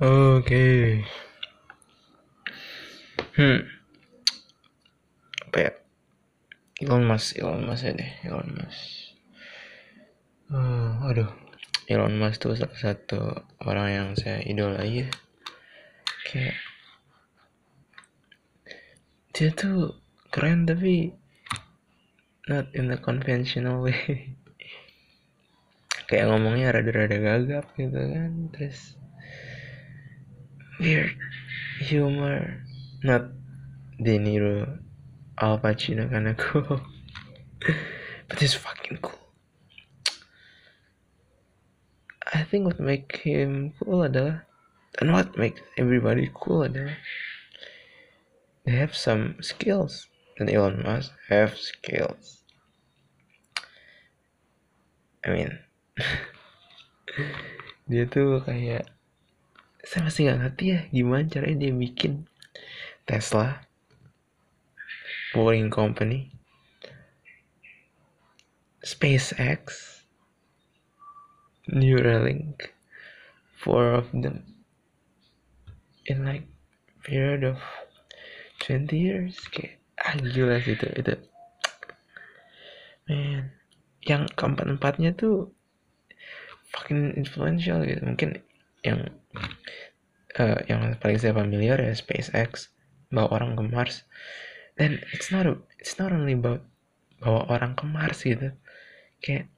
Oke. Hmm. Apa ya? Elon Musk, Elon Musk ya deh, Elon Musk. Uh, aduh, Elon Musk tuh salah satu orang yang saya idolai ya. Kayak dia tuh keren tapi not in the conventional way. Kayak ngomongnya rada-rada gagap gitu kan, terus weird. Humor. Not De Niro Al Pacino karena cool but he's fucking cool. I think what make him cool adalah and what makes everybody cool adalah they have some skills and Elon Musk have skills. I mean dia tuh kayak saya masih nggak ngerti ya gimana caranya dia bikin Tesla Boring Company SpaceX Neuralink four of them in like period of 20 years kayak ah gila sih itu itu. Man yang keempat empatnya tuh fucking influential gitu mungkin yang uh, yang paling saya familiar ya SpaceX bawa orang ke Mars. Dan it's not a, it's not only about bawa orang ke Mars gitu. Kayak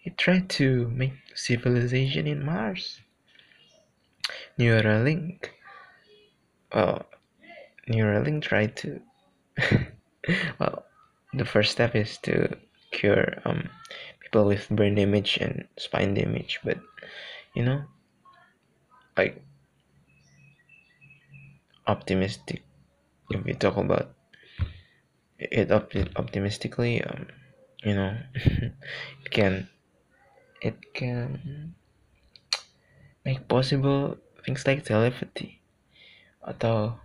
he tried to make civilization in Mars. Neuralink well Neuralink tried to well the first step is to cure um people with brain damage and spine damage but you know like optimistic. If we talk about it optimistically um, you know it can it can make possible things like telepathy atau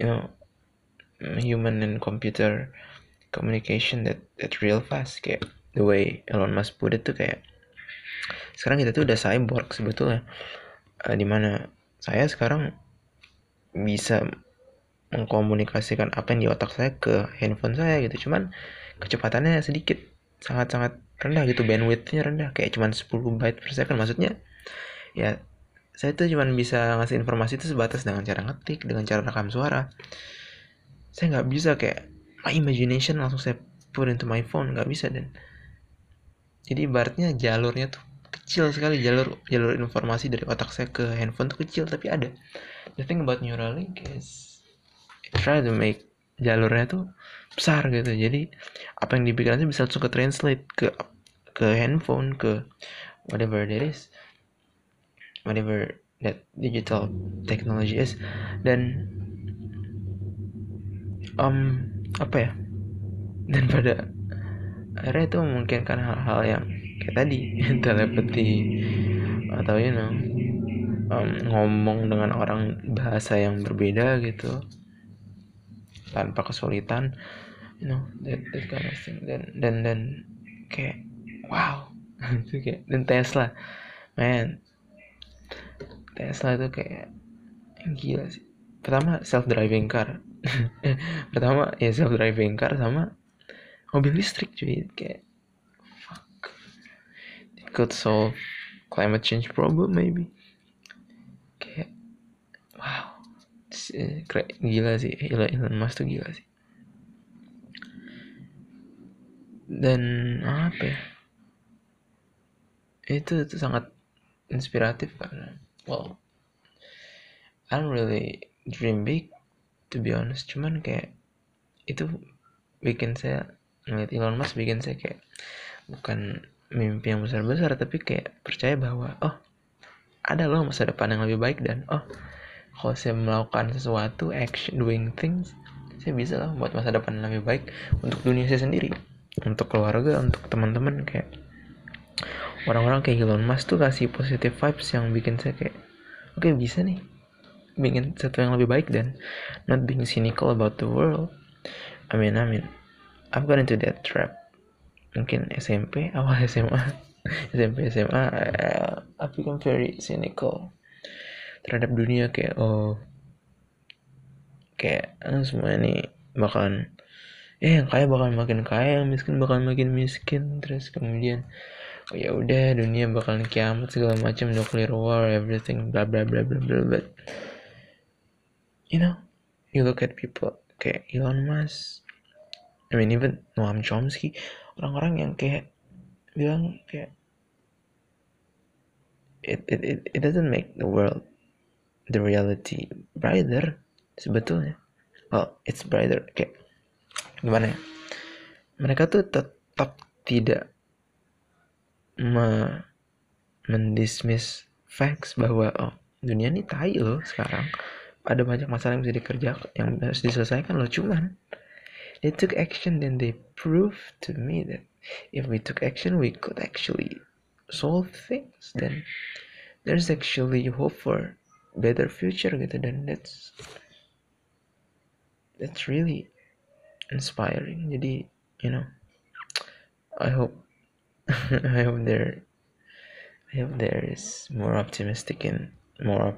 you know human and computer communication that that real fast. Kayak the way Elon Musk put it tuh kayak sekarang kita tuh udah cyborg sebetulnya uh, di mana saya sekarang bisa mengkomunikasikan apa yang di otak saya ke handphone saya gitu. Cuman kecepatannya sedikit sangat-sangat rendah gitu bandwidthnya rendah kayak cuman 10 byte per second. Maksudnya ya saya tuh cuman bisa ngasih informasi itu sebatas dengan cara ngetik dengan cara rekam suara. Saya nggak bisa kayak my imagination langsung saya put into my phone nggak bisa dan jadi ibaratnya jalurnya tuh kecil sekali jalur jalur informasi dari otak saya ke handphone tuh kecil tapi ada. The thing about Neuralink is it try to make jalurnya tuh besar gitu. Jadi apa yang dipikiran bisa langsung ke translate ke ke handphone ke whatever that is whatever that digital technology is. Dan um apa ya? Dan pada akhirnya itu memungkinkan hal-hal yang kayak tadi telepati. Atau you know um, ngomong dengan orang bahasa yang berbeda gitu. Tanpa kesulitan you know that, that kind of thing. Dan dan dan kayak wow. Itu kayak dan Tesla. Man Tesla itu kayak gila sih. Pertama self driving car. Pertama ya self driving car sama mobil listrik cuy. Kayak could solve climate change problem maybe. Kayak wow. Gila sih. Elon, Elon Musk tuh gila sih. Dan apa ya? Itu itu sangat inspiratif karena well I don't really dream big to be honest. Cuman kayak itu bikin saya ngeliat Elon Musk bikin saya kayak bukan mimpi yang besar-besar tapi kayak percaya bahwa oh ada loh masa depan yang lebih baik dan oh kalau saya melakukan sesuatu action doing things saya bisa lah buat masa depan yang lebih baik untuk dunia saya sendiri untuk keluarga untuk teman-teman kayak orang-orang kayak Elon Musk tuh kasih positive vibes yang bikin saya kayak oke okay, bisa nih bikin sesuatu yang lebih baik dan not being cynical about the world. I mean I mean I've got into that trap mungkin SMP awal SMA SMP SMA uh, I become very cynical terhadap dunia kayak oh kayak ah, semua ini bakalan eh yang kaya bakal makin kaya yang miskin bakal makin miskin. Terus kemudian oh ya udah dunia bakalan kiamat segala macam nuclear war everything bla bla bla bla bla but you know you look at people kayak Elon Musk I mean even Noam Chomsky orang-orang yang kayak bilang kayak it, it, it, it doesn't make the world the reality brighter sebetulnya. Well it's brighter kayak gimana ya? Mereka tuh tetap tidak me mendismiss facts bahwa oh dunia ini tai loh sekarang. Ada banyak masalah yang bisa dikerjakan yang harus diselesaikan loh cuman they took action then they proved to me that if we took action we could actually solve things. Then there's actually hope for better future gitu dan that's that's really inspiring. Jadi you know I hope I hope there I hope there is more optimistic and more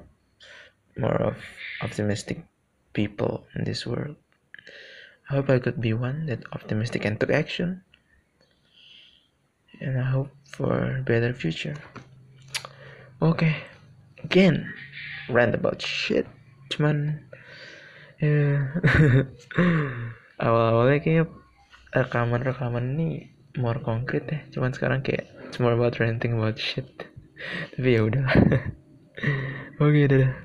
more of optimistic people in this world hope I could be one that optimistic and took action. And I hope for better future. Okay. Again rant about shit cuman ya awal-awalnya kayaknya rekaman-rekaman ini more konkret ya. Cuman sekarang kayak it's more about ranting about shit. Tapi ya udah oke okay, dadah